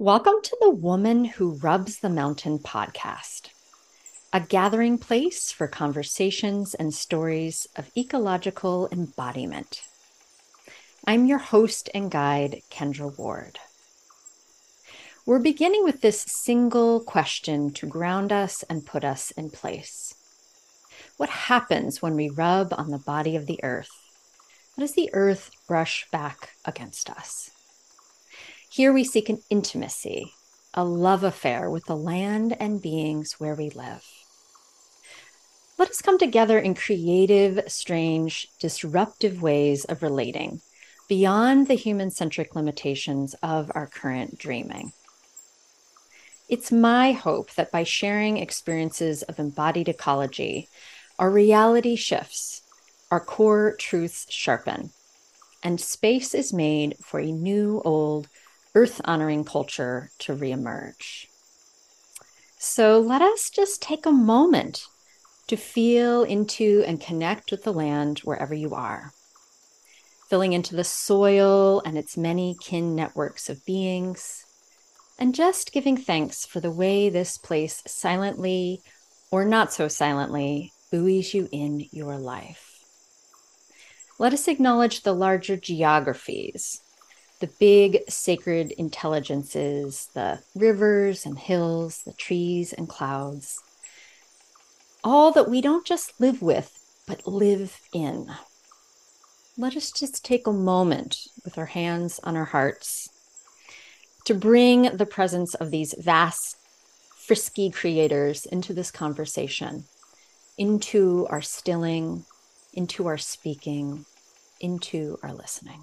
Welcome to the Woman Who Rubs the Mountain podcast, a gathering place for conversations and stories of ecological embodiment. I'm your host and guide, Kendra Ward. We're beginning with this single question to ground us and put us in place. What happens when we rub on the body of the earth? How does the earth brush back against us? Here we seek an intimacy, a love affair with the land and beings where we live. Let us come together in creative, strange, disruptive ways of relating beyond the human centric limitations of our current dreaming. It's my hope that by sharing experiences of embodied ecology, our reality shifts, our core truths sharpen, and space is made for a new, old, earth honoring culture to reemerge. So let us just take a moment to feel into and connect with the land wherever you are, filling into the soil and its many kin networks of beings, and just giving thanks for the way this place silently or not so silently buoys you in your life. Let us acknowledge the larger geographies the big sacred intelligences, the rivers and hills, the trees and clouds, all that we don't just live with, but live in. Let us just take a moment with our hands on our hearts to bring the presence of these vast, frisky creators into this conversation, into our stilling, into our speaking, into our listening.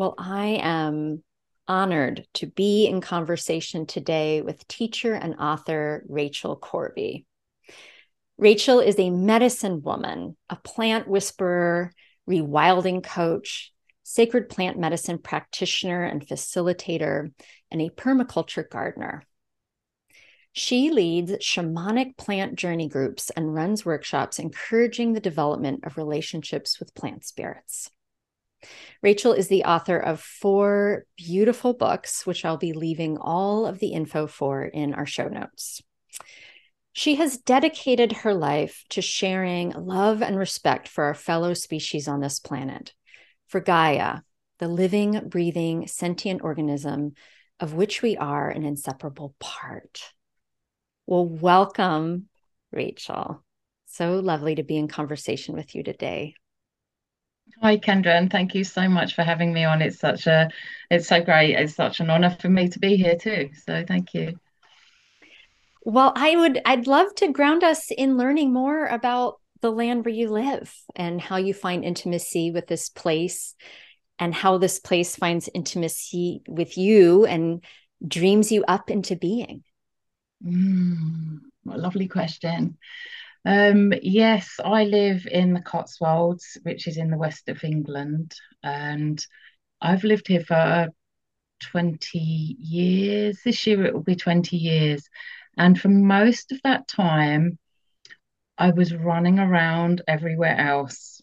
Well, I am honored to be in conversation today with teacher and author Rachel Corby. Rachel is a medicine woman, a plant whisperer, rewilding coach, sacred plant medicine practitioner and facilitator, and a permaculture gardener. She leads shamanic plant journey groups and runs workshops encouraging the development of relationships with plant spirits. Rachel is the author of four beautiful books, which I'll be leaving all of the info for in our show notes. She has dedicated her life to sharing love and respect for our fellow species on this planet, for Gaia, the living, breathing, sentient organism of which we are an inseparable part. Well, welcome, Rachel. So lovely to be in conversation with you today. Hi, Kendra, and thank you so much for having me on. It's such a, it's so great. It's such an honor for me to be here too. So thank you. Well, I would, I'd love to ground us in learning more about the land where you live and how you find intimacy with this place and how this place finds intimacy with you and dreams you up into being. Mm, what a lovely question. Um, yes, I live in the Cotswolds, which is in the west of England, and I've lived here for 20 years. This year it will be 20 years. And for most of that time, I was running around everywhere else.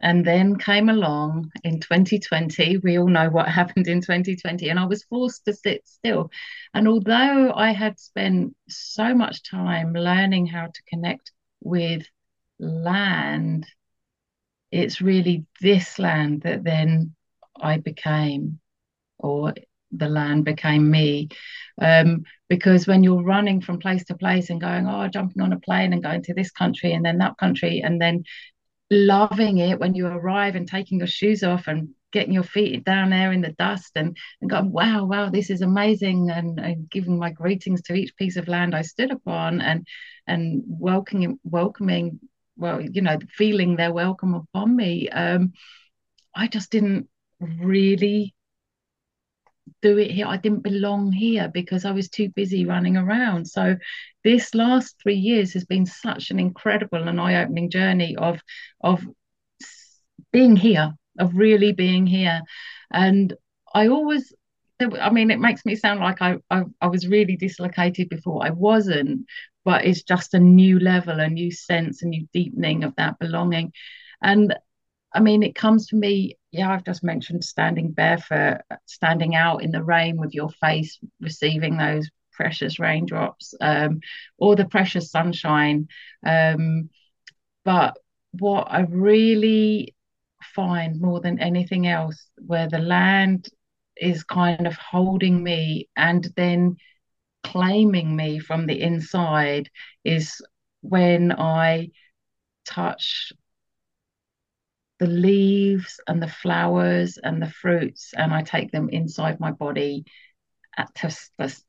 And then came along in 2020. We all know what happened in 2020, and I was forced to sit still. And although I had spent so much time learning how to connect with land, it's really this land that then I became, or the land became me. Um, because when you're running from place to place and going, oh, jumping on a plane and going to this country and then that country, and then loving it when you arrive and taking your shoes off and getting your feet down there in the dust and, and going, wow, wow, this is amazing, and, and giving my greetings to each piece of land I stood upon and and welcoming welcoming, well, you know, feeling their welcome upon me. Um, I just didn't really do it here. I didn't belong here because I was too busy running around. So this last three years has been such an incredible and eye-opening journey of of being here of really being here. And I always I mean, it makes me sound like I, I, I was really dislocated before. I wasn't, but it's just a new level, a new sense, a new deepening of that belonging. And I mean, it comes to me, yeah, I've just mentioned standing barefoot, standing out in the rain with your face receiving those precious raindrops um, or the precious sunshine. Um, but what I really find more than anything else, where the land is kind of holding me and then claiming me from the inside, is when I touch the leaves and the flowers and the fruits and I take them inside my body to,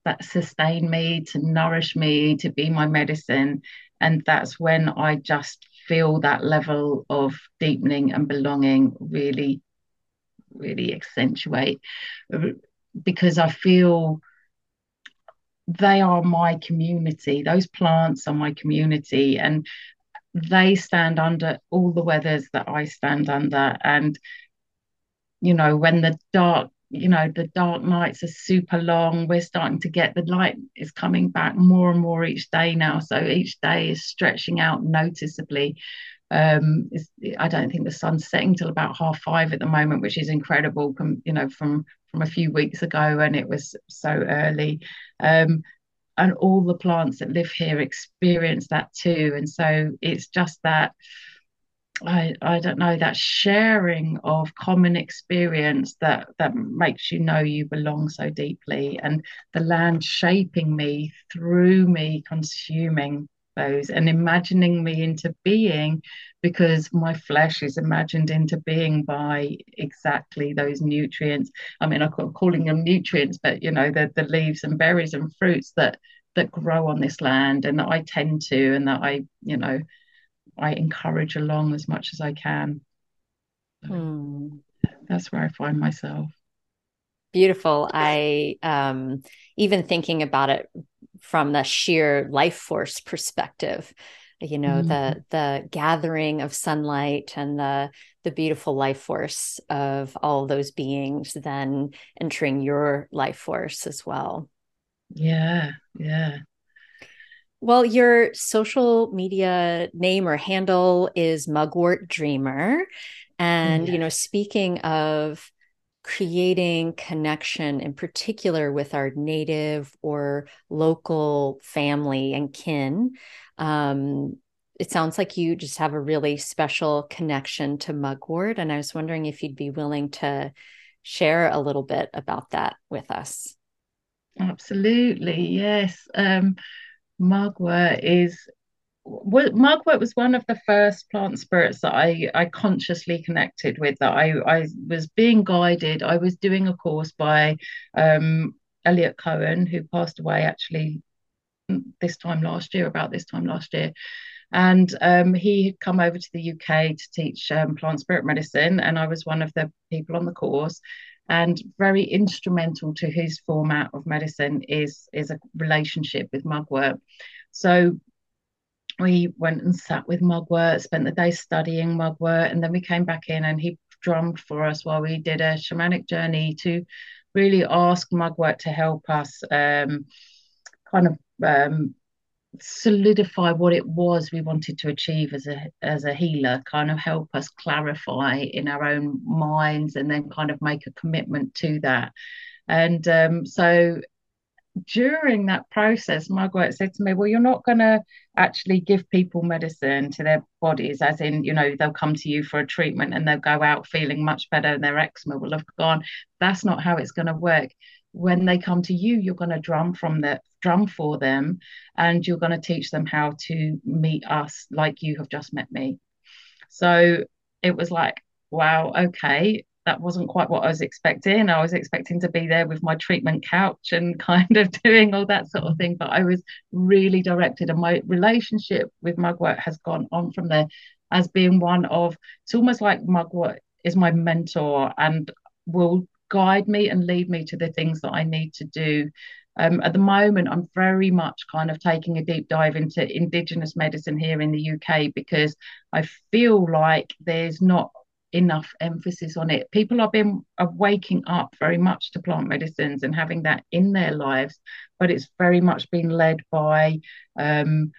that sustain me, to nourish me, to be my medicine. And that's when I just feel that level of deepening and belonging really, really accentuate uh, because I feel they are my community. Those plants are my community. And they stand under all the weathers that I stand under. And, you know, when the dark you know the dark nights are super long. We're starting to get the light is coming back more and more each day now. So each day is stretching out noticeably. Um i don't think the sun's setting till about half five at the moment which is incredible from you know from from a few weeks ago and it was so early. Um and all the plants that live here experience that too. And so it's just that I, I don't know that sharing of common experience that that makes you know you belong so deeply and the land shaping me through me consuming those and imagining me into being because my flesh is imagined into being by exactly those nutrients. I mean i'm calling them nutrients but you know the, the leaves and berries and fruits that that grow on this land and that i tend to and that i you know I encourage along as much as I can. So mm. That's where I find myself. Beautiful. I um, even thinking about it from the sheer life force perspective, you know, mm. the the gathering of sunlight and the the beautiful life force of all those beings then entering your life force as well. Yeah, yeah. Well, your social media name or handle is Mugwort Dreamer. And, you know, speaking of creating connection in particular with our native or local family and kin, um, it sounds like you just have a really special connection to Mugwort. And I was wondering if you'd be willing to share a little bit about that with us. Absolutely, yes. Um, Mugwort is mugwort was one of the first plant spirits that I, I consciously connected with. That I, I was being guided. I was doing a course by um, Eliot Cowan, who passed away actually this time last year, about this time last year. And um, he had come over to the UK to teach um, plant spirit medicine, and I was one of the people on the course and very instrumental to his format of medicine is is a relationship with mugwort. So we went and sat with mugwort spent the day studying mugwort and then we came back in and he drummed for us while we did a shamanic journey to really ask mugwort to help us um, kind of um, solidify what it was we wanted to achieve as a as a healer kind of help us clarify in our own minds and then kind of make a commitment to that. And um, so during that process Mugwort said to me well you're not going to actually give people medicine to their bodies as in you know they'll come to you for a treatment and they'll go out feeling much better and their eczema will have gone. That's not how it's going to work when they come to you, you're going to drum from the drum for them, and you're going to teach them how to meet us like you have just met me. So it was like, wow, okay, that wasn't quite what I was expecting. I was expecting to be there with my treatment couch and kind of doing all that sort of thing, but I was really directed, and my relationship with Mugwort has gone on from there as being one of it's almost like Mugwort is my mentor and will guide me and lead me to the things that I need to do. Um, at the moment, I'm very much kind of taking a deep dive into Indigenous medicine here in the UK because I feel like there's not enough emphasis on it. People have been are waking up very much to plant medicines and having that in their lives, but it's very much been led by um,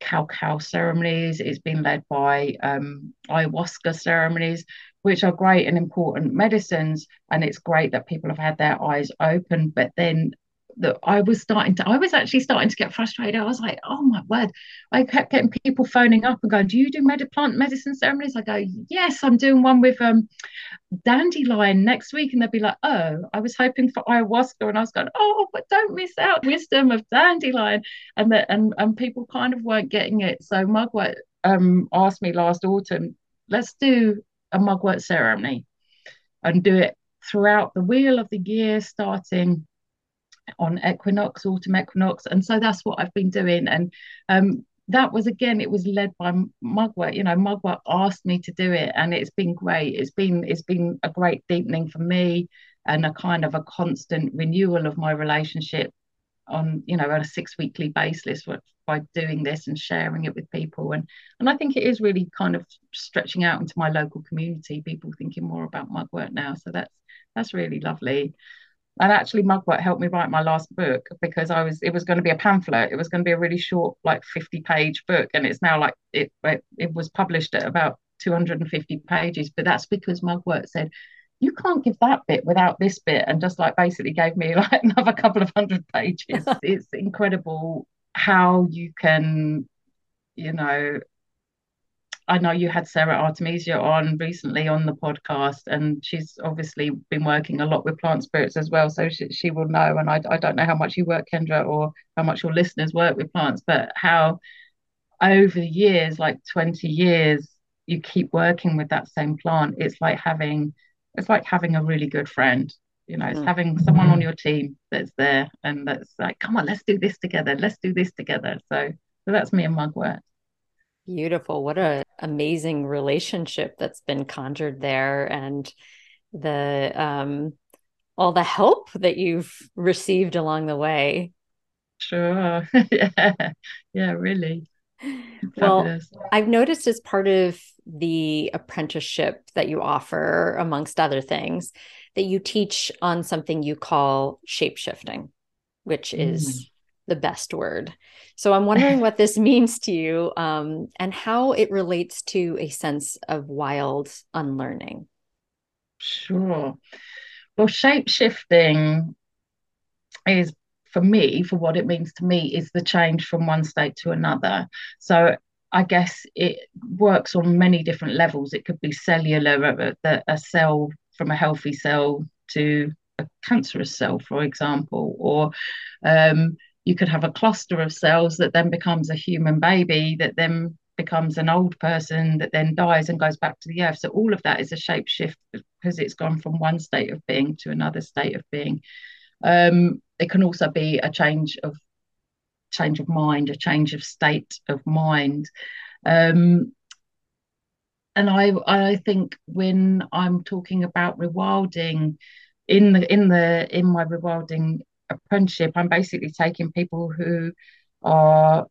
cacao ceremonies. It's been led by um, ayahuasca ceremonies, which are great and important medicines. And it's great that people have had their eyes open. But then that I was starting to, I was actually starting to get frustrated. I was like, oh my word. I kept getting people phoning up and going, do you do med- plant medicine ceremonies? I go, yes, I'm doing one with um, dandelion next week. And they'd be like, oh, I was hoping for ayahuasca. And I was going, oh, but don't miss out wisdom of dandelion. And that, and, and people kind of weren't getting it. So Mugwort um, asked me last autumn, let's do a mugwort ceremony and do it throughout the wheel of the year, starting on equinox, autumn equinox. And so that's what I've been doing. And um, that was again, it was led by Mugwort. You know, Mugwort asked me to do it, and it's been great. It's been it's been a great deepening for me and a kind of a constant renewal of my relationship on you know on a six weekly basis by doing this and sharing it with people. And and I think it is really kind of stretching out into my local community people thinking more about mugwort now. So that's that's really lovely. And actually mugwort helped me write my last book because i was it was going to be a pamphlet. It was going to be a really short like 50 page book and it's now like it it, it was published at about 250 pages. But that's because mugwort said you can't give that bit without this bit and just like basically gave me like another couple of hundred pages. It's incredible how you can you know I know you had Sarah Artemisia on recently on the podcast, and she's obviously been working a lot with plant spirits as well. So she, she will know. And I, I don't know how much you work, Kendra, or how much your listeners work with plants, but how over the years, like 20 years, you keep working with that same plant. It's like having it's like having a really good friend. You know, it's mm. having someone on your team that's there and that's like, come on, let's do this together. Let's do this together. So, so that's me and Mugwort. Beautiful. What a amazing relationship that's been conjured there and the um all the help that you've received along the way. Sure. yeah. Yeah, really. Well, I've noticed as part of the apprenticeship that you offer, amongst other things, that you teach on something you call shape shifting, which is mm the best word. So I'm wondering what this means to you um, and how it relates to a sense of wild unlearning. Sure. Well, shape shifting is for me, for what it means to me, is the change from one state to another. So I guess it works on many different levels. It could be cellular, a, a cell from a healthy cell to a cancerous cell, for example, or um, you could have a cluster of cells that then becomes a human baby that then becomes an old person that then dies and goes back to the earth. So all of that is a shape shift because it's gone from one state of being to another state of being. Um, it can also be a change of change of mind a change of state of mind. Um, and I I think when I'm talking about rewilding in the in the in my rewilding apprenticeship, I'm basically taking people who are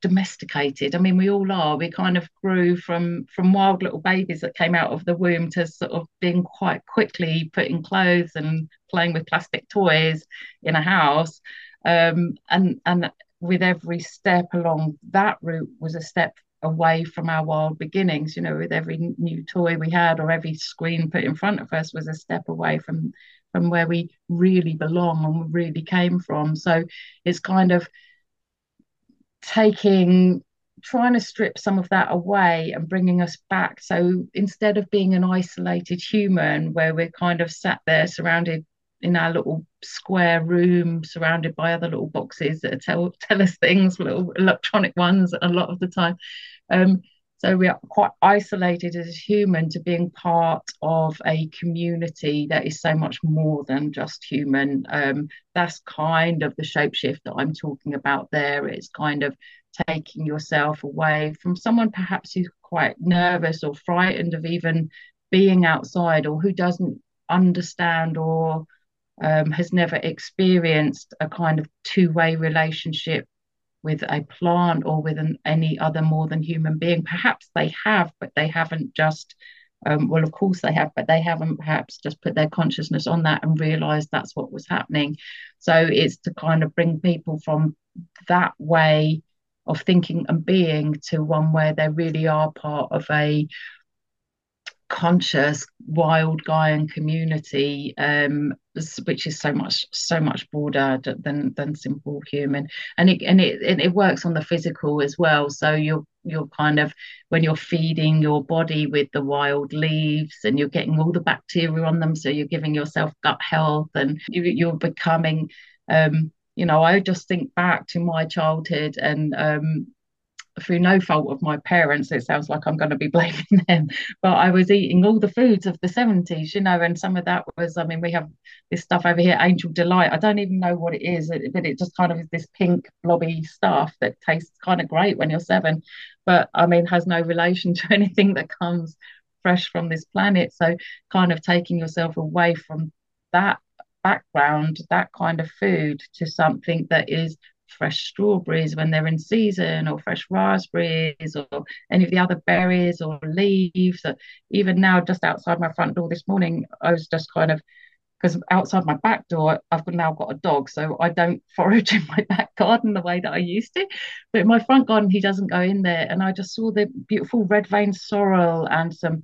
domesticated. I mean, we all are. We kind of grew from from wild little babies that came out of the womb to sort of being quite quickly put in clothes and playing with plastic toys in a house. Um, and and with every step along that route was a step away from our wild beginnings. You know, with every new toy we had or every screen put in front of us was a step away from from where we really belong and really came from. So it's kind of taking trying to strip some of that away and bringing us back. So instead of being an isolated human where we're kind of sat there surrounded in our little square room, surrounded by other little boxes that tell tell us things, little electronic ones a lot of the time. Um, so we are quite isolated as human to being part of a community that is so much more than just human. Um, that's kind of the shapeshift that I'm talking about there. It's kind of taking yourself away from someone perhaps who's quite nervous or frightened of even being outside or who doesn't understand or um, has never experienced a kind of two way relationship with a plant or with an, any other more than human being. Perhaps they have, but they haven't just. Um, well, of course they have, but they haven't perhaps just put their consciousness on that and realized that's what was happening. So it's to kind of bring people from that way of thinking and being to one where they really are part of a conscious wild Gaian community, um, which is so much so much broader than than simple human, and it and it and it works on the physical as well. So you're you're kind of when you're feeding your body with the wild leaves and you're getting all the bacteria on them, so you're giving yourself gut health, and you, you're becoming. Um, you know, I just think back to my childhood and um, through no fault of my parents, it sounds like I'm going to be blaming them, but I was eating all the foods of the 70s, you know, and some of that was, I mean, we have this stuff over here, Angel Delight. I don't even know what it is, but it just kind of is this pink, blobby stuff that tastes kind of great when you're seven, but I mean, has no relation to anything that comes fresh from this planet. So, kind of taking yourself away from that background, that kind of food, to something that is fresh strawberries when they're in season or fresh raspberries or any of the other berries or leaves even now just outside my front door this morning i was just kind of because outside my back door i've now got a dog so i don't forage in my back garden the way that i used to. But in my front garden he doesn't go in there and i just saw the beautiful red vein sorrel and some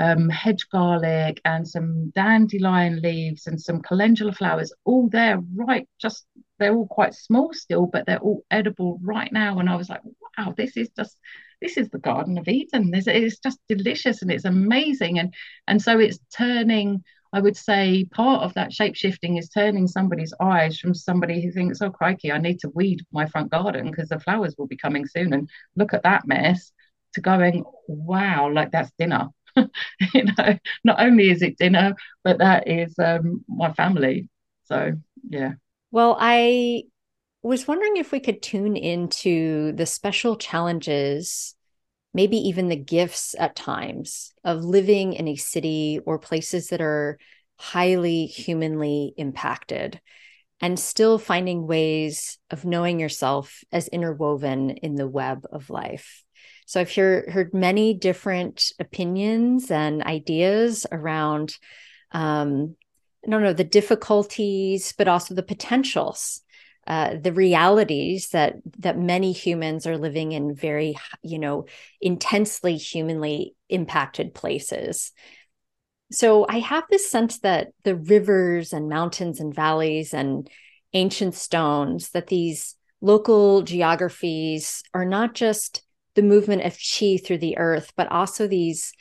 um, hedge garlic and some dandelion leaves and some calendula flowers all there right just they're all quite small still, but they're all edible right now. And I was like, wow, this is just this is the Garden of Eden. This it's just delicious and it's amazing. And and so it's turning, I would say, part of that shape shifting is turning somebody's eyes from somebody who thinks, oh crikey, I need to weed my front garden because the flowers will be coming soon. And look at that mess to going, wow, like that's dinner. you know, not only is it dinner, but that is um, my family. So yeah. Well, I was wondering if we could tune into the special challenges, maybe even the gifts at times of living in a city or places that are highly humanly impacted and still finding ways of knowing yourself as interwoven in the web of life. So I've heard, heard many different opinions and ideas around um, I don't know, the difficulties, but also the potentials, uh, the realities that that many humans are living in very, you know, intensely humanly impacted places. So I have this sense that the rivers and mountains and valleys and ancient stones, that these local geographies are not just the movement of chi through the earth, but also these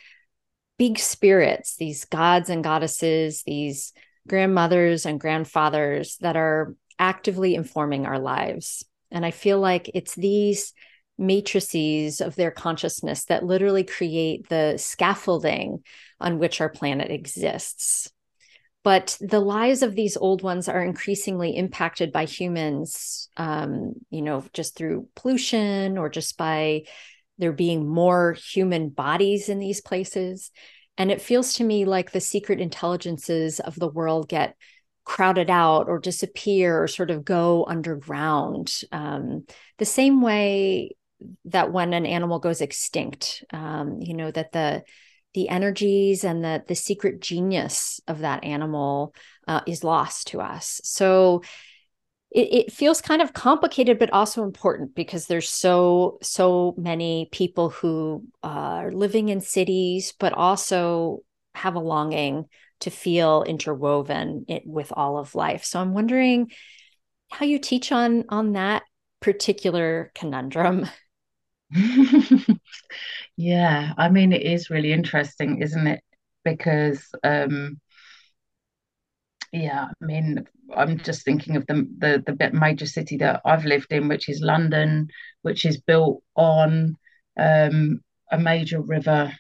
big spirits, these gods and goddesses, these grandmothers and grandfathers that are actively informing our lives. And I feel like it's these matrices of their consciousness that literally create the scaffolding on which our planet exists. But the lives of these old ones are increasingly impacted by humans, um, you know, just through pollution or just by there being more human bodies in these places. And it feels to me like the secret intelligences of the world get crowded out or disappear or sort of go underground. Um, the same way that when an animal goes extinct, um, you know, that the the energies and the the secret genius of that animal uh, is lost to us. So it, it feels kind of complicated but also important because there's so so many people who uh, are living in cities but also have a longing to feel interwoven it, with all of life so i'm wondering how you teach on on that particular conundrum yeah i mean it is really interesting isn't it? Because um yeah, I mean, I'm just thinking of the the the major city that I've lived in, which is London, which is built on um, a major river,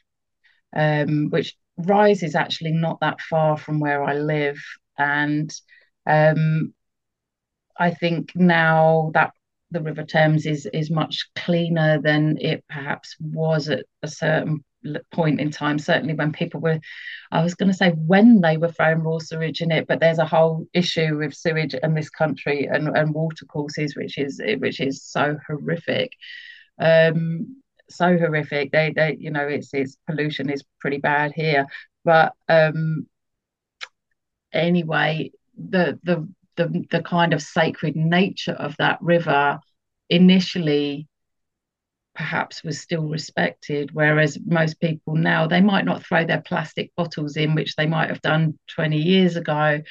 um, which rises actually not that far from where I live, and um, I think now that the River Thames is is much cleaner than it perhaps was at a certain point in time, certainly when people were, I was going to say when they were throwing raw sewage in it, but there's a whole issue with sewage in this country and, and water courses, which is which is so horrific. Um, so horrific. They they you know it's it's pollution is pretty bad here. But um anyway, the the the the kind of sacred nature of that river initially perhaps was still respected whereas most people now they might not throw their plastic bottles in which they might have done 20 years ago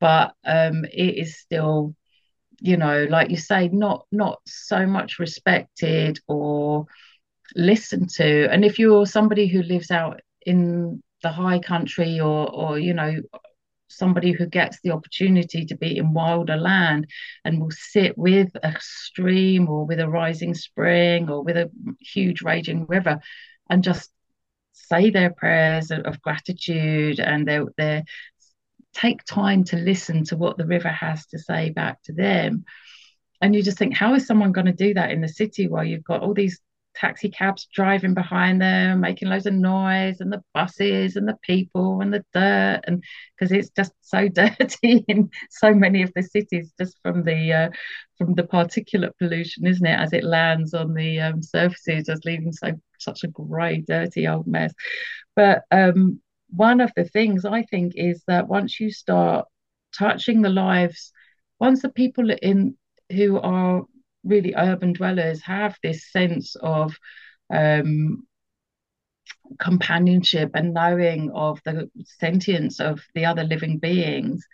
but um, it is still you know like you say not not so much respected or listened to. And if you're somebody who lives out in the high country or or you know somebody who gets the opportunity to be in wilder land and will sit with a stream or with a rising spring or with a huge raging river and just say their prayers of, gratitude and they they take time to listen to what the river has to say back to them. And you just think how is someone going to do that in the city while you've got all these taxi cabs driving behind them, making loads of noise, and the buses and the people and the dirt, and because it's just so dirty in so many of the cities, just from the uh, from the particulate pollution, isn't it? As it lands on the um, surfaces, just leaving so such a grey, dirty old mess. But um, one of the things I think is that once you start touching the lives, once the people in who are really urban dwellers have this sense of um, companionship and knowing of the sentience of the other living beings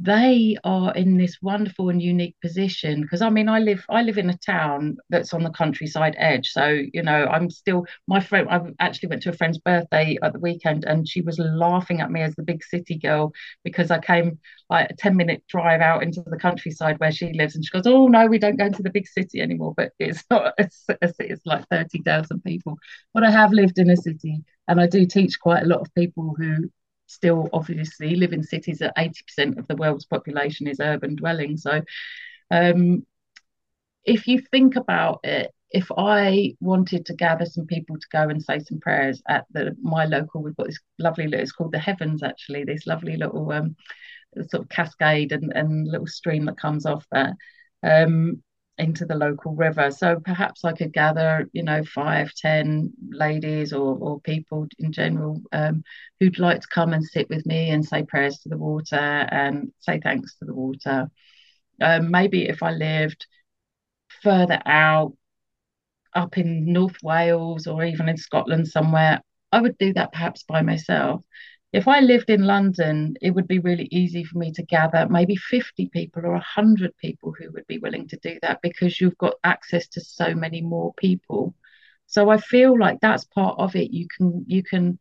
they are in this wonderful and unique position because I mean I live I live in a town that's on the countryside edge so you know I'm still my friend I actually went to a friend's birthday at the weekend and she was laughing at me as the big city girl because I came like a 10 minute drive out into the countryside where she lives and she goes oh no we don't go into the big city anymore but it's not it's, it's like 30,000 people. But I have lived in a city and I do teach quite a lot of people who still obviously live in cities that 80% of the world's population is urban dwelling. So um, if you think about it, if I wanted to gather some people to go and say some prayers at the my local, we've got this lovely little, it's called the Heavens actually, this lovely little um, sort of cascade and, and little stream that comes off there. Um, into the local river. So perhaps I could gather, you know, five, ten ladies or, or people in general um, who'd like to come and sit with me and say prayers to the water and say thanks to the water. Um, maybe if I lived further out, up in North Wales or even in Scotland somewhere, I would do that perhaps by myself if I lived in London, it would be really easy for me to gather maybe 50 people or 100 people who would be willing to do that because you've got access to so many more people. So I feel like that's part of it. You can you can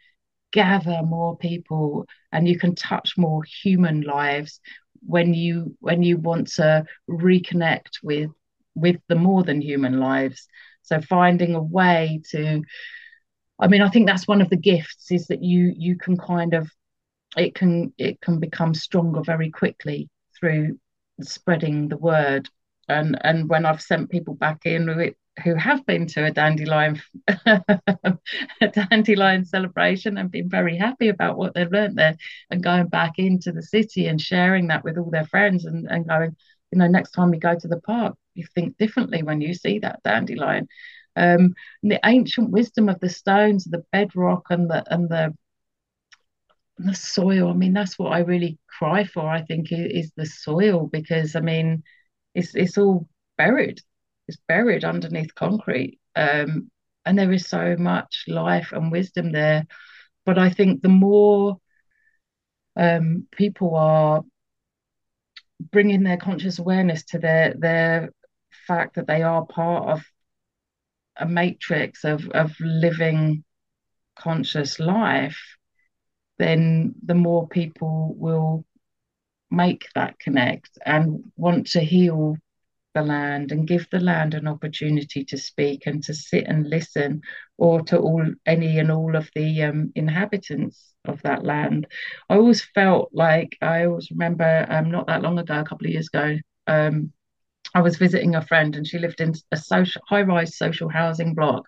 gather more people and you can touch more human lives when you when you want to reconnect with with the more than human lives. So finding a way to I mean, I think that's one of the gifts is that you you can kind of it can it can become stronger very quickly through spreading the word. And and when I've sent people back in who, who have been to a dandelion a dandelion celebration and been very happy about what they've learned there, and going back into the city and sharing that with all their friends and, and going, you know, next time we go to the park, you think differently when you see that dandelion um, the ancient wisdom of the stones, the bedrock, and the and the and the soil. I mean, that's what I really cry for. I think is the soil because I mean, it's it's all buried. It's buried underneath concrete, um, and there is so much life and wisdom there. But I think the more um, people are bringing their conscious awareness to their their fact that they are part of a matrix of of living conscious life, then the more people will make that connect and want to heal the land and give the land an opportunity to speak and to sit and listen or to all any and all of the um, inhabitants of that land. I always felt like i always remember um, not that long ago a couple of years ago um, I was visiting a friend and she lived in a social high rise social housing block.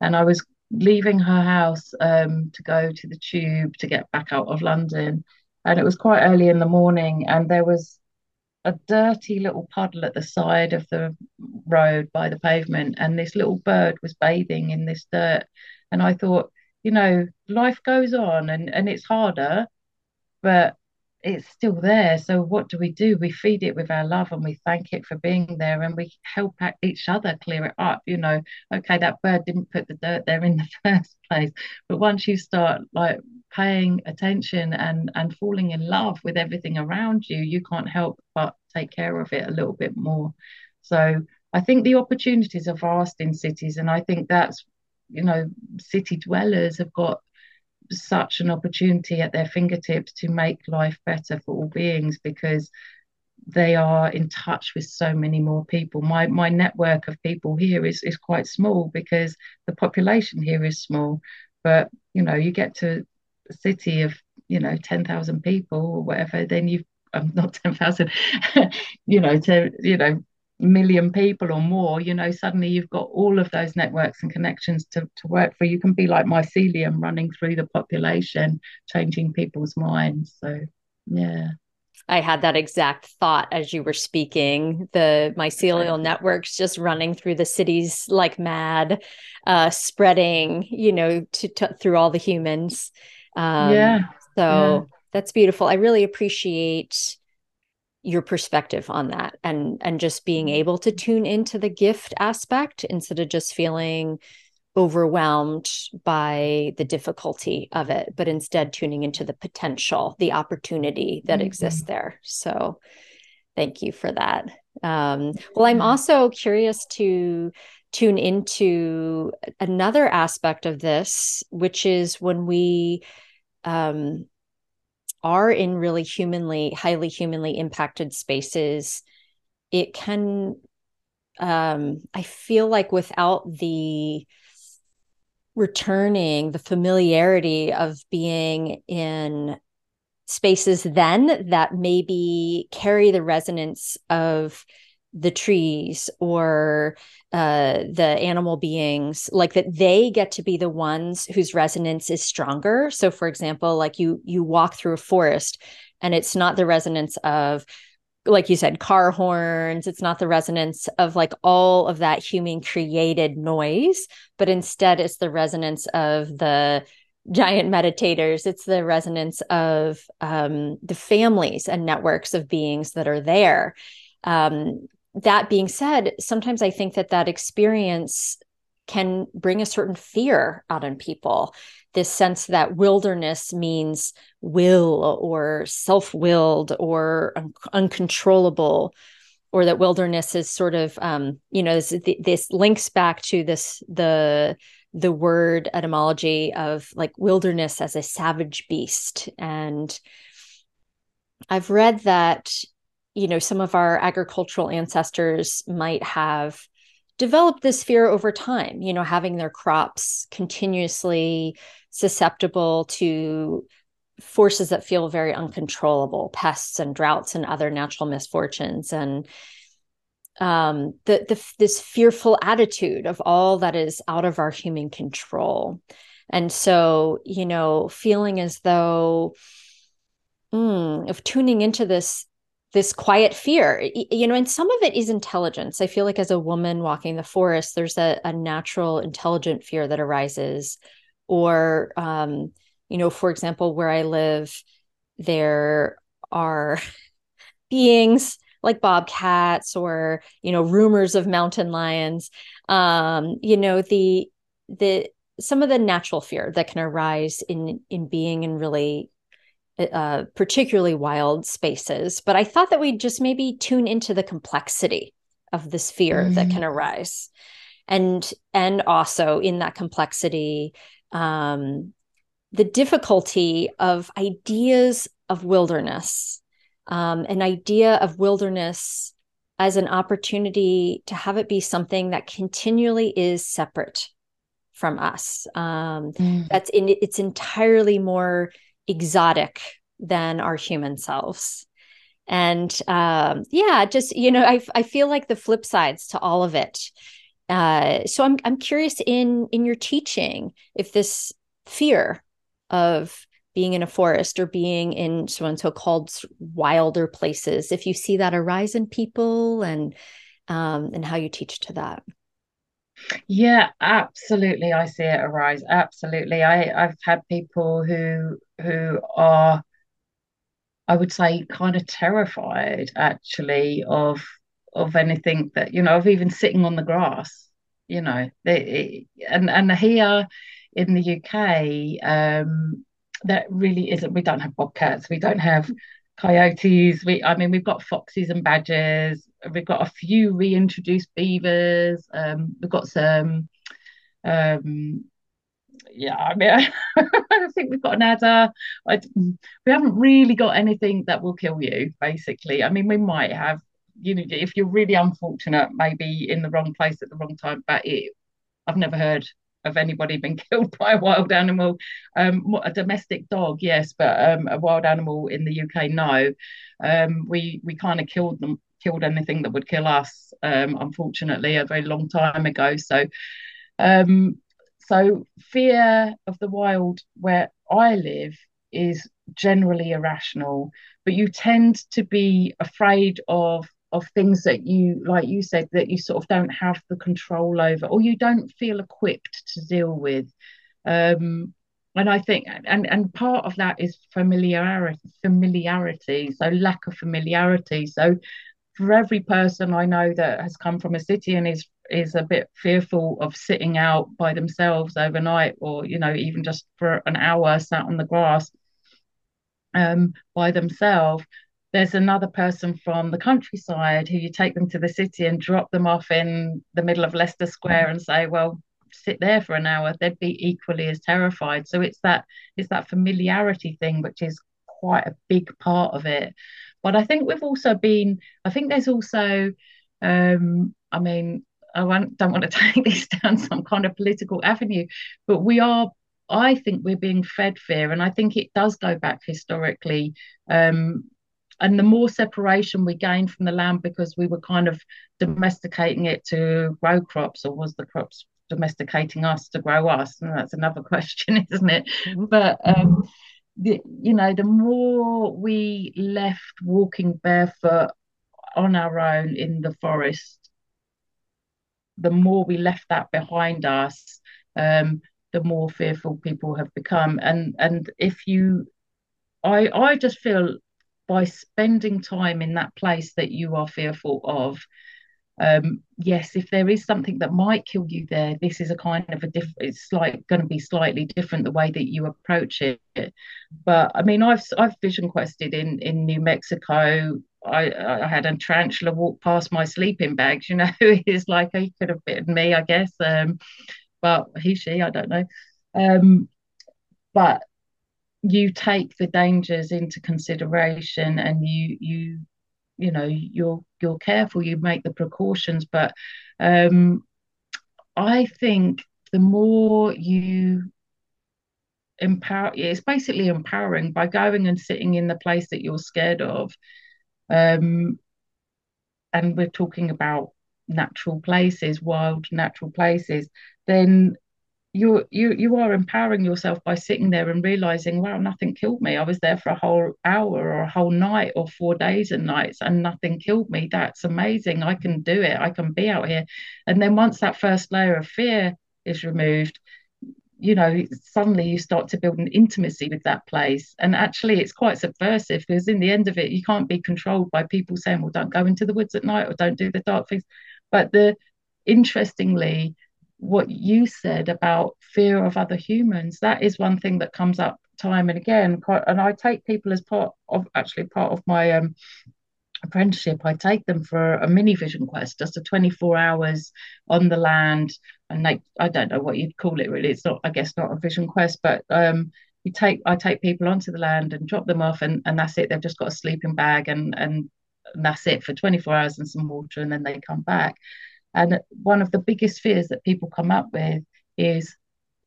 And I was leaving her house um, to go to the tube to get back out of London. And it was quite early in the morning, and there was a dirty little puddle at the side of the road by the pavement, and this little bird was bathing in this dirt. And I thought, you know, life goes on and, and it's harder, but it's still there. So what do we do? We feed it with our love and we thank it for being there and we help each other clear it up. You know, okay, that bird didn't put the dirt there in the first place, but once you start like paying attention and and falling in love with everything around you, you can't help but take care of it a little bit more. So I think the opportunities are vast in cities, and I think that's you know city dwellers have got such an opportunity at their fingertips to make life better for all beings because they are in touch with so many more people. My my network of people here is is quite small because the population here is small. But you know, you get to a city of you know ten thousand people or whatever, then you've um, not ten thousand, you know, to you know million people or more, you know, suddenly you've got all of those networks and connections to, to work for. You can be like mycelium running through the population, changing people's minds. So, yeah. I had that exact thought as you were speaking. The mycelial networks just running through the cities like mad, uh, spreading, you know, to, to, through all the humans. Um, yeah. So yeah. that's beautiful. I really appreciate your perspective on that and and just being mm-hmm. able to tune into the gift aspect instead of just feeling overwhelmed by the difficulty of it but instead tuning into the potential the opportunity that mm-hmm. exists there so thank you for that um, well i'm also curious to tune into another aspect of this which is when we um, are in really humanly, highly humanly impacted spaces, it can, um, I feel like without the returning, the familiarity of being in spaces then that maybe carry the resonance of the trees or uh, the animal beings like that they get to be the ones whose resonance is stronger. So for example like you you walk through a forest and it's not the resonance of like you said car horns. It's not the resonance of like all of that human created noise but instead it's the resonance of the giant meditators. It's the resonance of um, the families and networks of beings that are there. Um, that being said, sometimes I think that that experience can bring a certain fear out in people. This sense that wilderness means will or self willed or un- uncontrollable, or that wilderness is sort of, um, you know, this, this links back to this, the, the word etymology of like wilderness as a savage beast. And I've read that you know some of our agricultural ancestors might have developed this fear over time you know having their crops continuously susceptible to forces that feel very uncontrollable pests and droughts and other natural misfortunes. And um, the, the this fearful attitude of all that is out of our human control. And so you know feeling as though mm, of tuning into this this quiet fear you know and some of it is intelligence. I feel like as a woman walking the forest there's a, a natural intelligent fear that arises or um, you know for example where i live there are beings like bobcats or you know rumors of mountain lions. Um, you know the the some of the natural fear that can arise in in being in really uh, particularly wild spaces. But I thought that we'd just maybe tune into the complexity of this fear mm. that can arise, and and also in that complexity, um, the difficulty of ideas of wilderness, um, an idea of wilderness as an opportunity to have it be something that continually is separate from us. Um, mm. That's in it's entirely more exotic than our human selves and um, yeah just you know I, I feel like the flip sides to all of it Uh, so I'm I'm curious in in your teaching if this fear of being in a forest or being in so and so called wilder places, if you see that arise in people and um, and how you teach to that. Yeah, absolutely. I see it arise. Absolutely. I, I've had people who who are, I would say, kind of terrified actually of of anything that, you know, of even sitting on the grass, you know. They, and and here in the UK, um, that really isn't we don't have bobcats, we don't have coyotes, we I mean we've got foxes and badgers, we've got a few reintroduced beavers, um, we've got some um, yeah, I mean, I, think we've got an adder. I, we haven't really got anything that will kill you, basically. I mean, we might have, you know, if you're really unfortunate, maybe in the wrong place at the wrong time, but it, I've never heard of anybody being killed by a wild animal. Um, a domestic dog, yes, but um, a wild animal in the UK, no. Um, we we kind of killed them, killed anything that would kill us. Um, unfortunately, a very long time ago. So um, so fear of the wild where I live is generally irrational, but you tend to be afraid of of things that you like you said that you sort of don't have the control over or you don't feel equipped to deal with. Um, and I think and and part of that is familiarity familiarity, so lack of familiarity. So for every person I know that has come from a city and is is a bit fearful of sitting out by themselves overnight or you know even just for an hour sat on the grass um, by themselves. There's another person from the countryside who you take them to the city and drop them off in the middle of Leicester Square and say well sit there for an hour. They'd be equally as terrified. So it's that it's that familiarity thing which is quite a big part of it. But I think we've also been I think there's also um, I mean I don't want to take this down some kind of political avenue, but we are. I think we're being fed fear, and I think it does go back historically. Um, and the more separation we gain from the land because we were kind of domesticating it to grow crops, or was the crops domesticating us to grow us? And that's another question, isn't it? Mm-hmm. But um, the, you know, the more we left walking barefoot on our own in the forest the more we left that behind us, um, the more fearful people have become. And and if you, I I just feel by spending time in that place that you are fearful of, um, yes, if there is something that might kill you there, this is a kind of a different. It's like going to be slightly different the way that you approach it. But I mean, I've I've vision quested in in New Mexico I, I had a tarantula walk past my sleeping bags, you know, he's like he could have bitten me, I guess. Um, but he, she, I don't know. Um, but you take the dangers into consideration and you you you know you're you're careful you make the precautions but um i think the more you empower it's basically empowering by going and sitting in the place that you're scared of um, and we're talking about natural places, wild natural places, then you you you are empowering yourself by sitting there and realizing, wow, nothing killed me. I was there for a whole hour or a whole night or four days and nights, and nothing killed me. That's amazing. I can do it. I can be out here. And then once that first layer of fear is removed, you know, suddenly you start to build an intimacy with that place. And actually, it's quite subversive because in the end of it, you can't be controlled by people saying, well, don't go into the woods at night or don't do the dark things. But the interestingly, what you said about fear of other humans, that is one thing that comes up time and again. Quite and I take people as part of actually part of my um, apprenticeship, I take them for a mini vision quest, just a 24 hours on the land. And they, I don't know what you'd call it really. It's not, I guess, not a vision quest, but um, you take, I take people onto the land and drop them off, and, and that's it. They've just got a sleeping bag, and, and and that's it for 24 hours and some water, and then they come back. And one of the biggest fears that people come up with is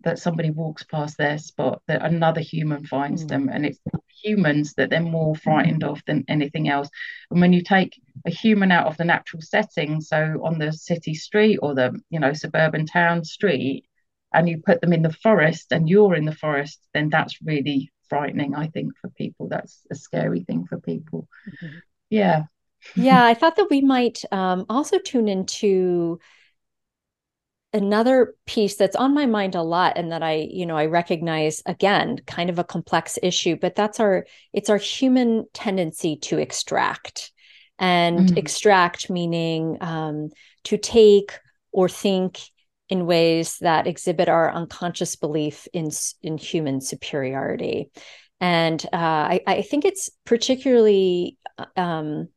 that somebody walks past their spot, that another human finds mm. them, and it's humans that they're more frightened of than anything else. And when you take a human out of the natural setting, so on the city street or the you know suburban town street, and you put them in the forest and you're in the forest, then that's really frightening. I think for people, that's a scary thing for people. Mm-hmm. Yeah. yeah, I thought that we might um, also tune into another piece that's on my mind a lot and that i you know i recognize again kind of a complex issue but that's our it's our human tendency to extract and mm. extract meaning um, to take or think in ways that exhibit our unconscious belief in in human superiority and uh, I, I, think it's particularly uh, um,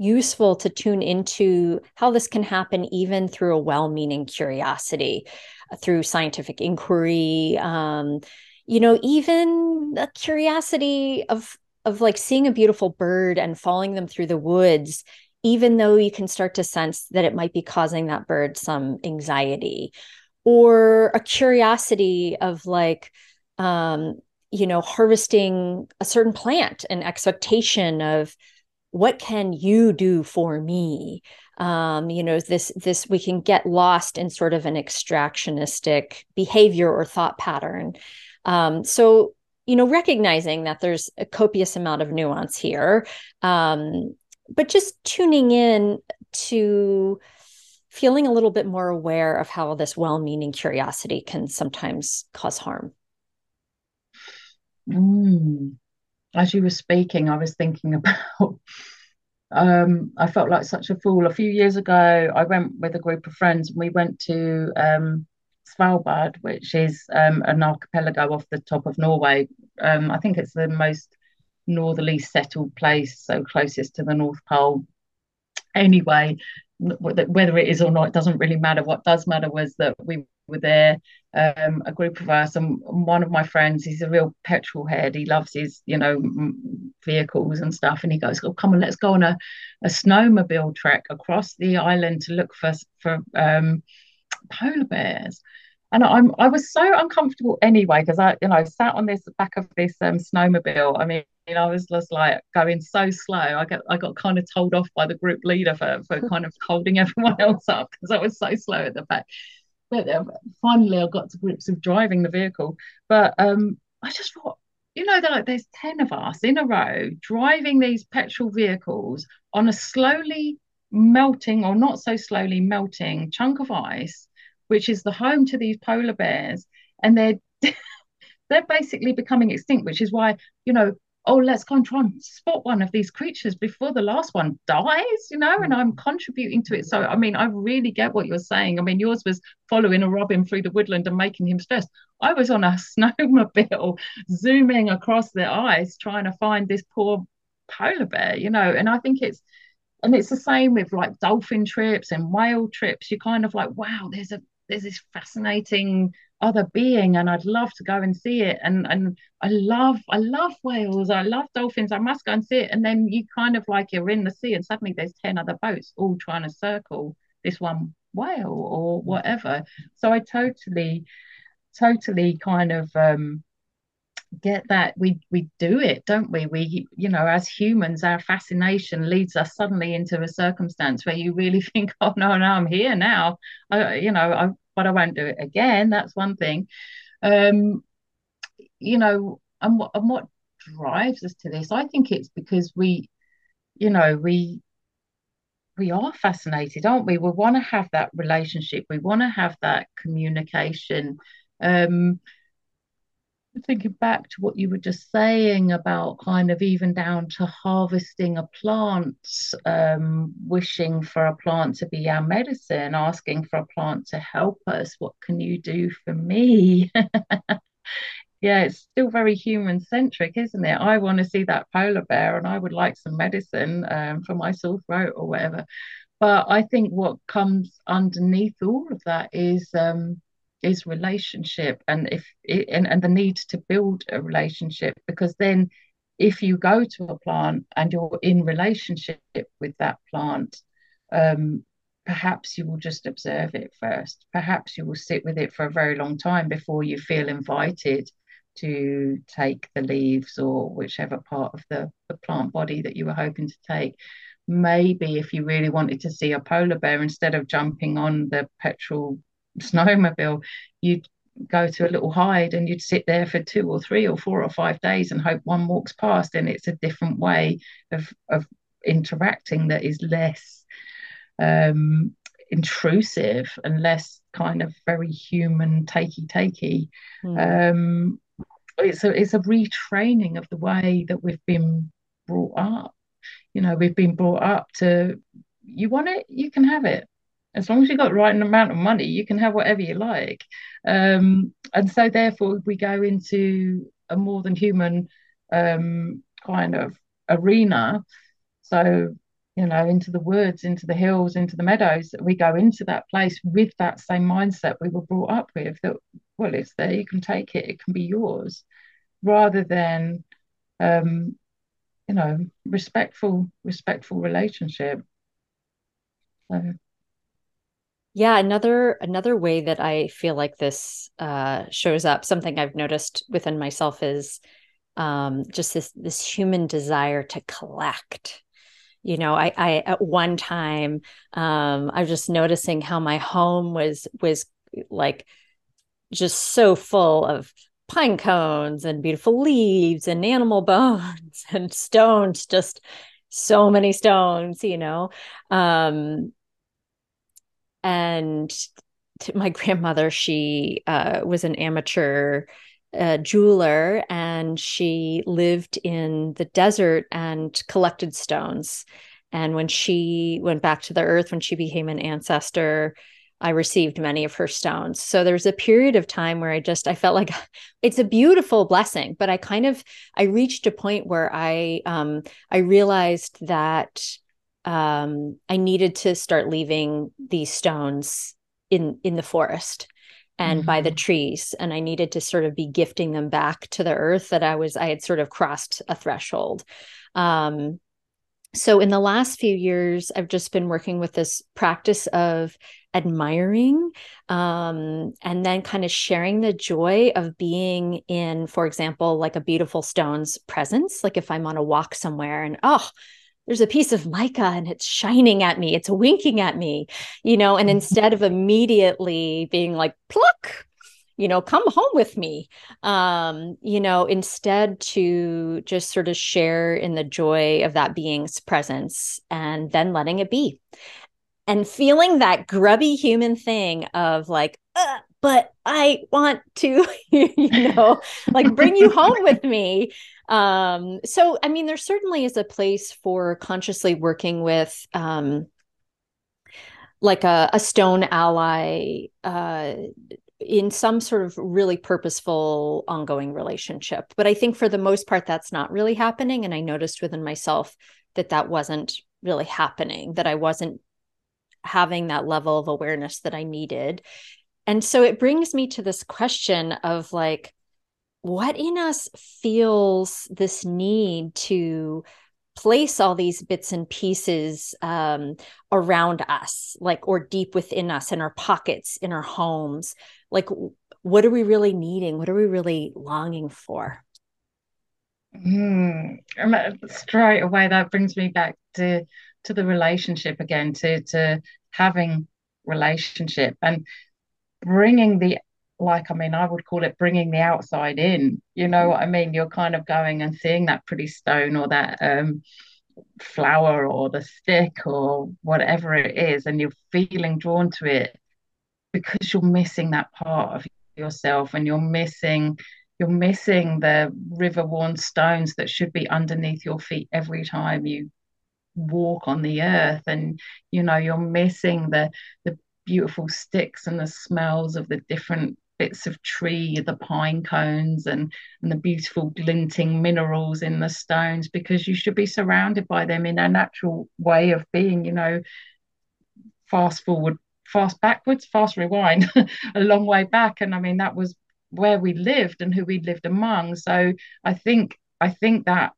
useful to tune into how this can happen even through a well-meaning curiosity uh, through scientific inquiry um, you know even a curiosity of of like seeing a beautiful bird and following them through the woods even though you can start to sense that it might be causing that bird some anxiety or a curiosity of like um, you know harvesting a certain plant an expectation of what can you do for me? Um, you know this this we can get lost in sort of an extractionistic behavior or thought pattern. Um, so you know recognizing that there's a copious amount of nuance here um, but just tuning in to feeling a little bit more aware of how this well-meaning curiosity can sometimes cause harm. Mm as you were speaking, I was thinking about. Um, I felt like such a fool. A few years ago, I went with a group of friends and we went to um, Svalbard, which is um, an archipelago off the top of Norway. Um, I think it's the most northerly settled place, so closest to the North Pole. Anyway, whether it is or not, it doesn't really matter. What does matter was that we were there, um, a group of us, and one of my friends, he's a real petrol head. He loves his, you know, vehicles and stuff. And he goes, "Oh, come on, let's go on a, a snowmobile trek across the island to look for for um, polar bears." And I'm I was so uncomfortable anyway because I, you know, sat on this back of this um, snowmobile. I mean, I was just like going so slow. I got I got kind of told off by the group leader for for kind of holding everyone else up because I was so slow at the back finally I got to grips with driving the vehicle. But um, I just thought, you know, like there's 10 of us in a row driving these petrol vehicles on a slowly melting or not so slowly melting chunk of ice, which is the home to these polar bears. And they're they're basically becoming extinct, which is why, you know, oh, let's go and try and spot one of these creatures before the last one dies, you know, and mm. I'm contributing to it. So, I mean, I really get what you're saying. I mean, yours was following a robin through the woodland and making him stressed. I was on a snowmobile zooming across the ice trying to find this poor polar bear, you know, and I think it's, and it's the same with like dolphin trips and whale trips. You're kind of like, wow, there's a there's this fascinating other being and I'd love to go and see it. And and I love I love whales. I love dolphins. I must go and see it. And then you kind of like you're in the sea and suddenly there's 10 other boats all trying to circle this one whale or whatever. So I totally totally kind of um get that we we do it don't we? We you know as humans our fascination leads us suddenly into a circumstance where you really think oh no no i'm here now. I, you know I, but I won't do it again. That's one thing. Um, you know, and what and what drives us to this? I think it's because we, you know, we we are fascinated, aren't we? We want to have that relationship. We want to have that communication. Um, thinking back to what you were just saying about kind of even down to harvesting a plant, um, wishing for a plant to be our medicine, asking for a plant to help us. What can you do for me? yeah, it's still very human centric, isn't it? I want to see that polar bear and I would like some medicine um, for my sore throat or whatever. But I think what comes underneath all of that is um, is relationship and if and, and the need to build a relationship because then if you go to a plant and you're in relationship with that plant um, perhaps you will just observe it first perhaps you will sit with it for a very long time before you feel invited to take the leaves or whichever part of the, the plant body that you were hoping to take. Maybe if you really wanted to see a polar bear, instead of jumping on the petrol snowmobile, you'd go to a little hide and you'd sit there for two or three or four or five days and hope one walks past. And it's a different way of, of interacting that is less um, intrusive and less kind of very human takey takey. Mm. Um, it's a it's a retraining of the way that we've been brought up. You know, we've been brought up to you want it, you can have it. As long as you've got the right amount of money, you can have whatever you like. Um, and so therefore we go into a more than human um, kind of arena. So you know, into the woods, into the hills, into the meadows, we go into that place with that same mindset we were brought up with that, well, it's there, you can take it, it can be yours, rather than, um, you know, respectful, respectful relationship. So. Yeah, another another way that I feel like this uh, shows up, something I've noticed within myself is um, just this this human desire to collect. You know i i at one time um i was just noticing how my home was was like just so full of pine cones and beautiful leaves and animal bones and stones just so many stones you know? Um and my grandmother she uh, was an amateur a jeweler and she lived in the desert and collected stones. And when she went back to the earth, when she became an ancestor, I received many of her stones. So there's a period of time where I just I felt like it's a beautiful blessing, but I kind of I reached a point where I um I realized that um I needed to start leaving these stones in in the forest and mm-hmm. by the mm-hmm. trees and i needed to sort of be gifting them back to the earth that i was i had sort of crossed a threshold um, so in the last few years i've just been working with this practice of admiring um, and then kind of sharing the joy of being in for example like a beautiful stone's presence like if i'm on a walk somewhere and oh there's a piece of mica and it's shining at me it's winking at me you know and mm-hmm. instead of immediately being like pluck you know come home with me um you know instead to just sort of share in the joy of that being's presence and then letting it be and feeling that grubby human thing of like but i want to you know like bring you home with me um, so, I mean, there certainly is a place for consciously working with um, like a, a stone ally uh, in some sort of really purposeful ongoing relationship. But I think for the most part, that's not really happening. And I noticed within myself that that wasn't really happening, that I wasn't having that level of awareness that I needed. And so it brings me to this question of like, what in us feels this need to place all these bits and pieces um, around us, like, or deep within us, in our pockets, in our homes? Like, what are we really needing? What are we really longing for? Mm, straight away, that brings me back to to the relationship again, to to having relationship and bringing the like I mean, I would call it bringing the outside in. You know what I mean? You're kind of going and seeing that pretty stone or that um, flower or the stick or whatever it is, and you're feeling drawn to it because you're missing that part of yourself, and you're missing you're missing the river worn stones that should be underneath your feet every time you walk on the earth and you know you're missing the the beautiful sticks and the smells of the different bits of tree, the pine cones and, and the beautiful glinting minerals in the stones, because you should be surrounded by them in a natural way of being, you know, fast forward, fast backwards, fast rewind, a long way back. And I mean, that was where we lived and who we lived among. So I think I think that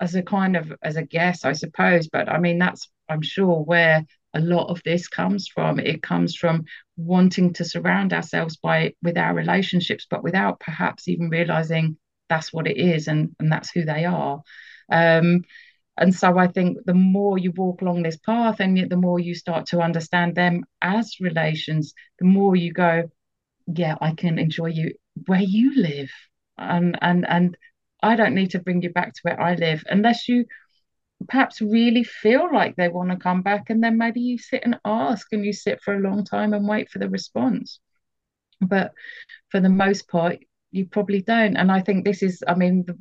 as a kind of as a guess, I suppose, but I mean that's I'm sure where a lot of this comes from. It comes from wanting to surround ourselves by with our relationships, but without perhaps even realizing that's what it is and, and that's who they are. Um, and so I think the more you walk along this path and the more you start to understand them as relations, the more you go, yeah, I can enjoy you where you live. And and and I don't need to bring you back to where I live unless you perhaps really feel like they want to come back and then maybe you sit and ask and you sit for a long time and wait for the response. But for the most part you probably don't. And i think this is i mean the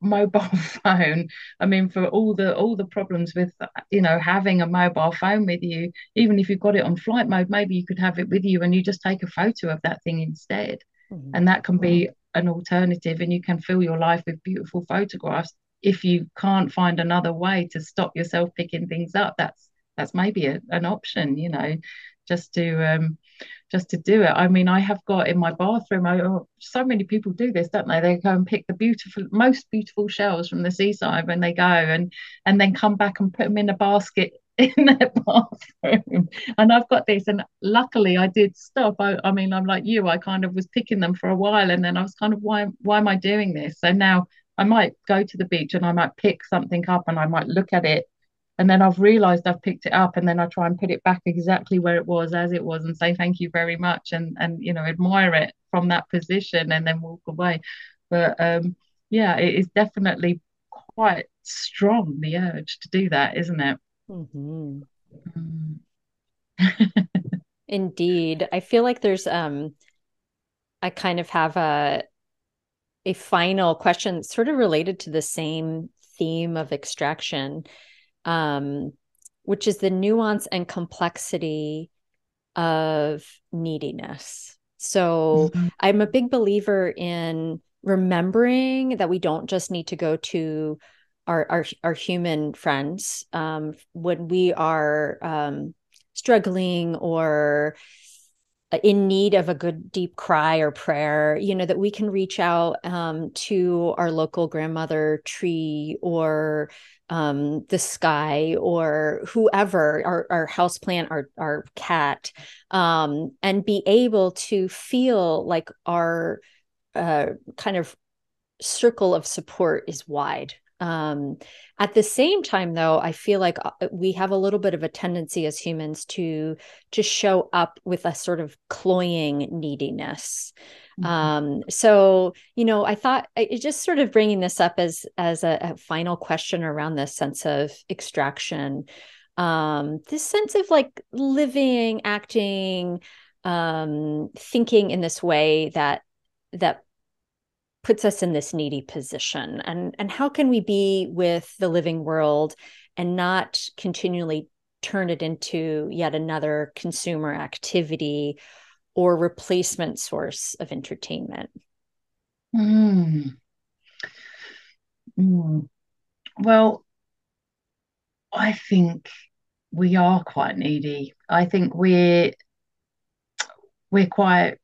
mobile phone i mean for all the all the problems with you know having a mobile phone with you even if you've got it on flight mode maybe you could have it with you and you just take a photo of that thing instead. Mm-hmm. and that can be an alternative and you can fill your life with beautiful photographs if you can't find another way to stop yourself picking things up that's that's maybe a, an option you know just to um just to do it. I mean i have got in my bathroom I, oh, so many people do this don't they? They go and pick the beautiful most beautiful shells from the seaside when they go and and then come back and put them in a basket in their bathroom. And I've got this and luckily I did stop. I, I mean I'm like you I kind of was picking them for a while and then I was kind of why why am I doing this? So now I might go to the beach and I might pick something up and I might look at it and then I've realized I've picked it up and then I try and put it back exactly where it was as it was and say thank you very much and and you know admire it from that position and then walk away but um yeah it is definitely quite strong the urge to do that isn't it mm-hmm. mm. indeed I feel like there's um I kind of have a a final question sort of related to the same theme of extraction um, which is the nuance and complexity of neediness so mm-hmm. i'm a big believer in remembering that we don't just need to go to our our, our human friends um, when we are um, struggling or in need of a good deep cry or prayer, you know, that we can reach out um, to our local grandmother tree or um, the sky or whoever, our, our houseplant, our, our cat, um, and be able to feel like our uh, kind of circle of support is wide um, at the same time, though, I feel like uh, we have a little bit of a tendency as humans to to show up with a sort of cloying neediness. Mm-hmm. Um, so, you know, I thought it just sort of bringing this up as as a, a final question around this sense of extraction, um, this sense of like living, acting, um, thinking in this way that that puts us in this needy position and and how can we be with the living world and not continually turn it into yet another consumer activity or replacement source of entertainment mm. Mm. well i think we are quite needy i think we're we're quite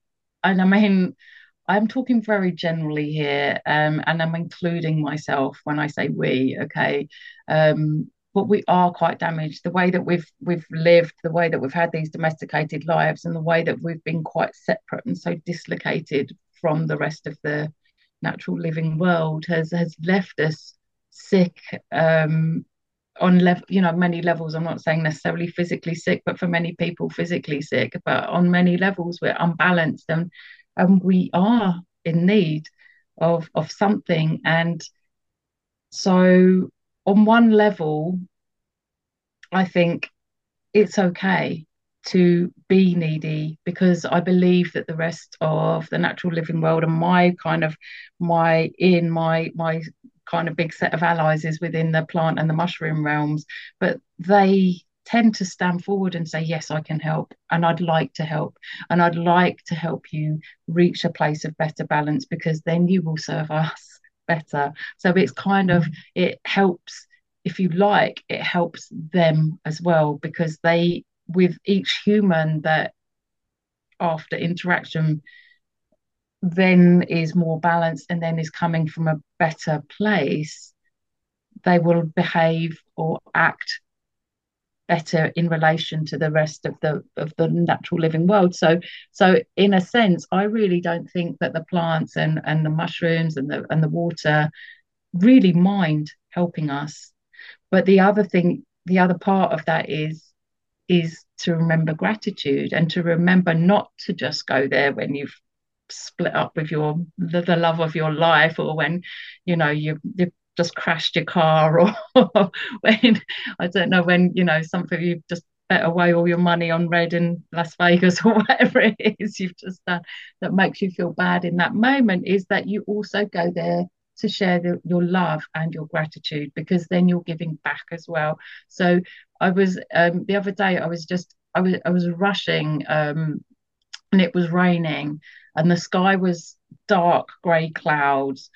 and i mean I'm talking very generally here, um, and I'm including myself when I say we. Okay, um, but we are quite damaged. The way that we've we've lived, the way that we've had these domesticated lives, and the way that we've been quite separate and so dislocated from the rest of the natural living world has has left us sick um, on level you know many levels i'm not saying necessarily physically sick but for many people physically sick but on many levels we're unbalanced and and we are in need of of something. And so on one level i think it's okay to be needy because i believe that the rest of the natural living world and my kind of my in my my kind of big set of allies is within the plant and the mushroom realms. But they tend to stand forward and say, Yes, I can help, and I'd like to help, and I'd like to help you reach a place of better balance because then you will serve us better. So it's kind of, mm-hmm. it helps, if you like, it helps them as well because they, with each human that after interaction, then is more balanced and then is coming from a better place, they will behave or act better in relation to the rest of the of the natural living world. So so in a sense i really don't think that the plants and and the mushrooms and the and the water really mind helping us. But the other thing the other part of that is is to remember gratitude and to remember not to just go there when you've split up with your the, the love of your life or when you know you you just crashed your car or when I don't know when you know something you've just bet away all your money on red in Las Vegas or whatever it is you've just done that makes you feel bad in that moment is that you also go there to share the, your love and your gratitude because then you're giving back as well. So I was um, the other day I was just I was I was rushing um, and it was raining and the sky was dark grey clouds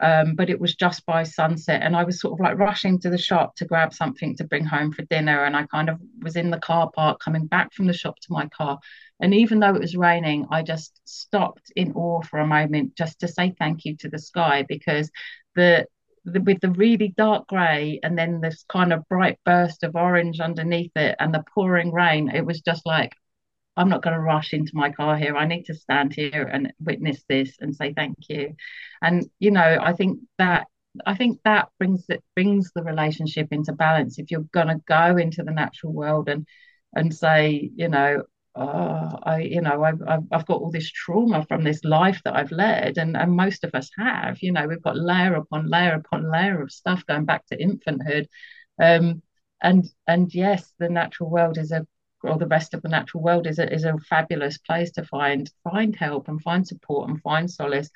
um, but it was just by sunset. And i was sort of like rushing to the shop to grab something to bring home for dinner. And i kind of was in the car park coming back from the shop to my car. And even though it was raining i just stopped in awe for a moment just to say thank you to the sky because the, the with the really dark grey and then this kind of bright burst of orange underneath it and the pouring rain it was just like I'm not going to rush into my car here. I need to stand here and witness this and say thank you. And you know, I think that I think that brings it brings the relationship into balance. If you're going to go into the natural world and and say, you know, oh, I, you know, I've, I've, got all this trauma from this life that I've led, and and most of us have. You know, we've got layer upon layer upon layer of stuff going back to infanthood. Um, and and yes, the natural world is a or the rest of the natural world is a, is a fabulous place to find find help and find support and find solace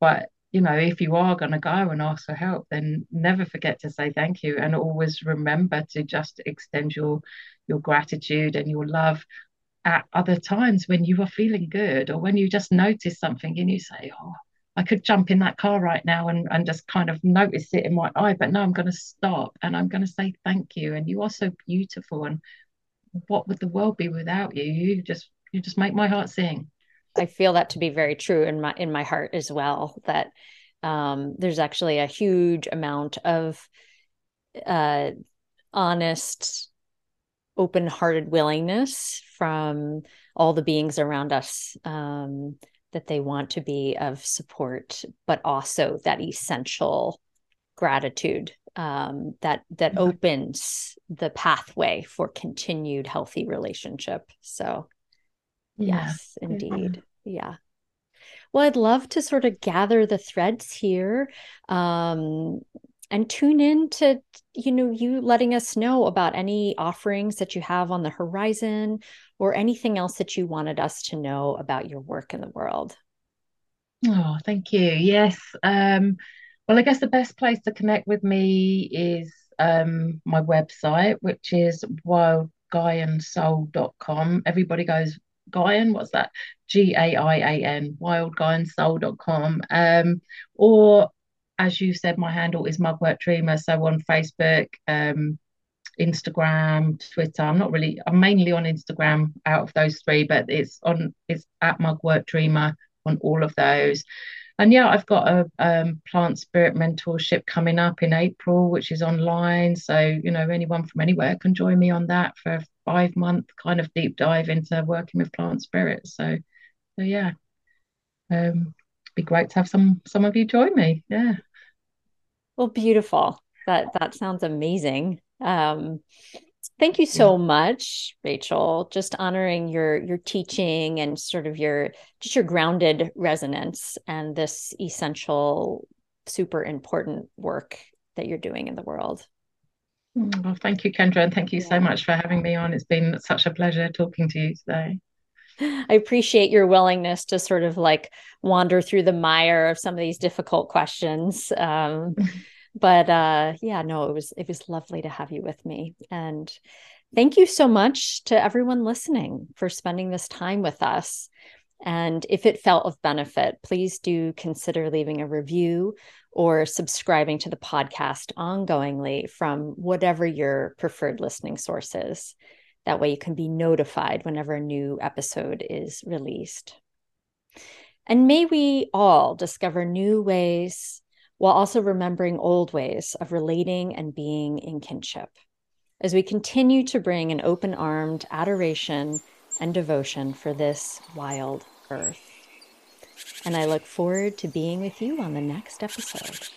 but you know if you are going to go and ask for help then never forget to say thank you and always remember to just extend your your gratitude and your love at other times when you are feeling good or when you just notice something and you say oh I could jump in that car right now and, and just kind of notice it in my eye, but no, I'm going to stop and I'm going to say thank you. And you are so beautiful and what would the world be without you? You just you just make my heart sing. I feel that to be very true in my in my heart as well. That um, there's actually a huge amount of uh, honest, open-hearted willingness from all the beings around us um, that they want to be of support, but also that essential gratitude um, that that mm-hmm. opens the pathway for continued healthy relationship. So, yeah. yes, indeed, yeah. yeah. Well, I'd love to sort of gather the threads here um, and tune in to you know you letting us know about any offerings that you have on the horizon or anything else that you wanted us to know about your work in the world. Oh, thank you. Yes. Um, well, I guess the best place to connect with me is um, my website, which is wildgaiansoul.com. Everybody goes, Gaian, what's that? G A I A N, wildgaiansoul.com. Um, or as you said, my handle is Mugwort Dreamer. So on Facebook, um, Instagram, Twitter. I'm not really. I'm mainly on Instagram out of those three, but it's on. It's at Mugwort Dreamer on all of those and yeah, I've got a um, plant spirit mentorship coming up in April, which is online. So, you know, anyone from anywhere can join me on that for a five month kind of deep dive into working with plant spirits. So, so yeah, um, be great to have some some of you join me. Yeah. Well, beautiful. That that sounds amazing. Um, Thank you so yeah. much, Rachel. Just honoring your your teaching and sort of your just your grounded resonance and this essential, super important work that you're doing in the world. Mm, well, thank you, Kendra, and thank you yeah. so much for having me on. It's been such a pleasure talking to you today. I appreciate your willingness to sort of like wander through the mire of some of these difficult questions. Um, but uh yeah no it was it was lovely to have you with me. And thank you so much to everyone listening for spending this time with us. And if it felt of benefit please do consider leaving a review or subscribing to the podcast ongoingly from whatever your preferred listening source is. That way you can be notified whenever a new episode is released. And may we all discover new ways while also remembering old ways of relating and being in kinship. as we continue to bring an open armed adoration and devotion for this wild earth. And I look forward to being with you on the next episode.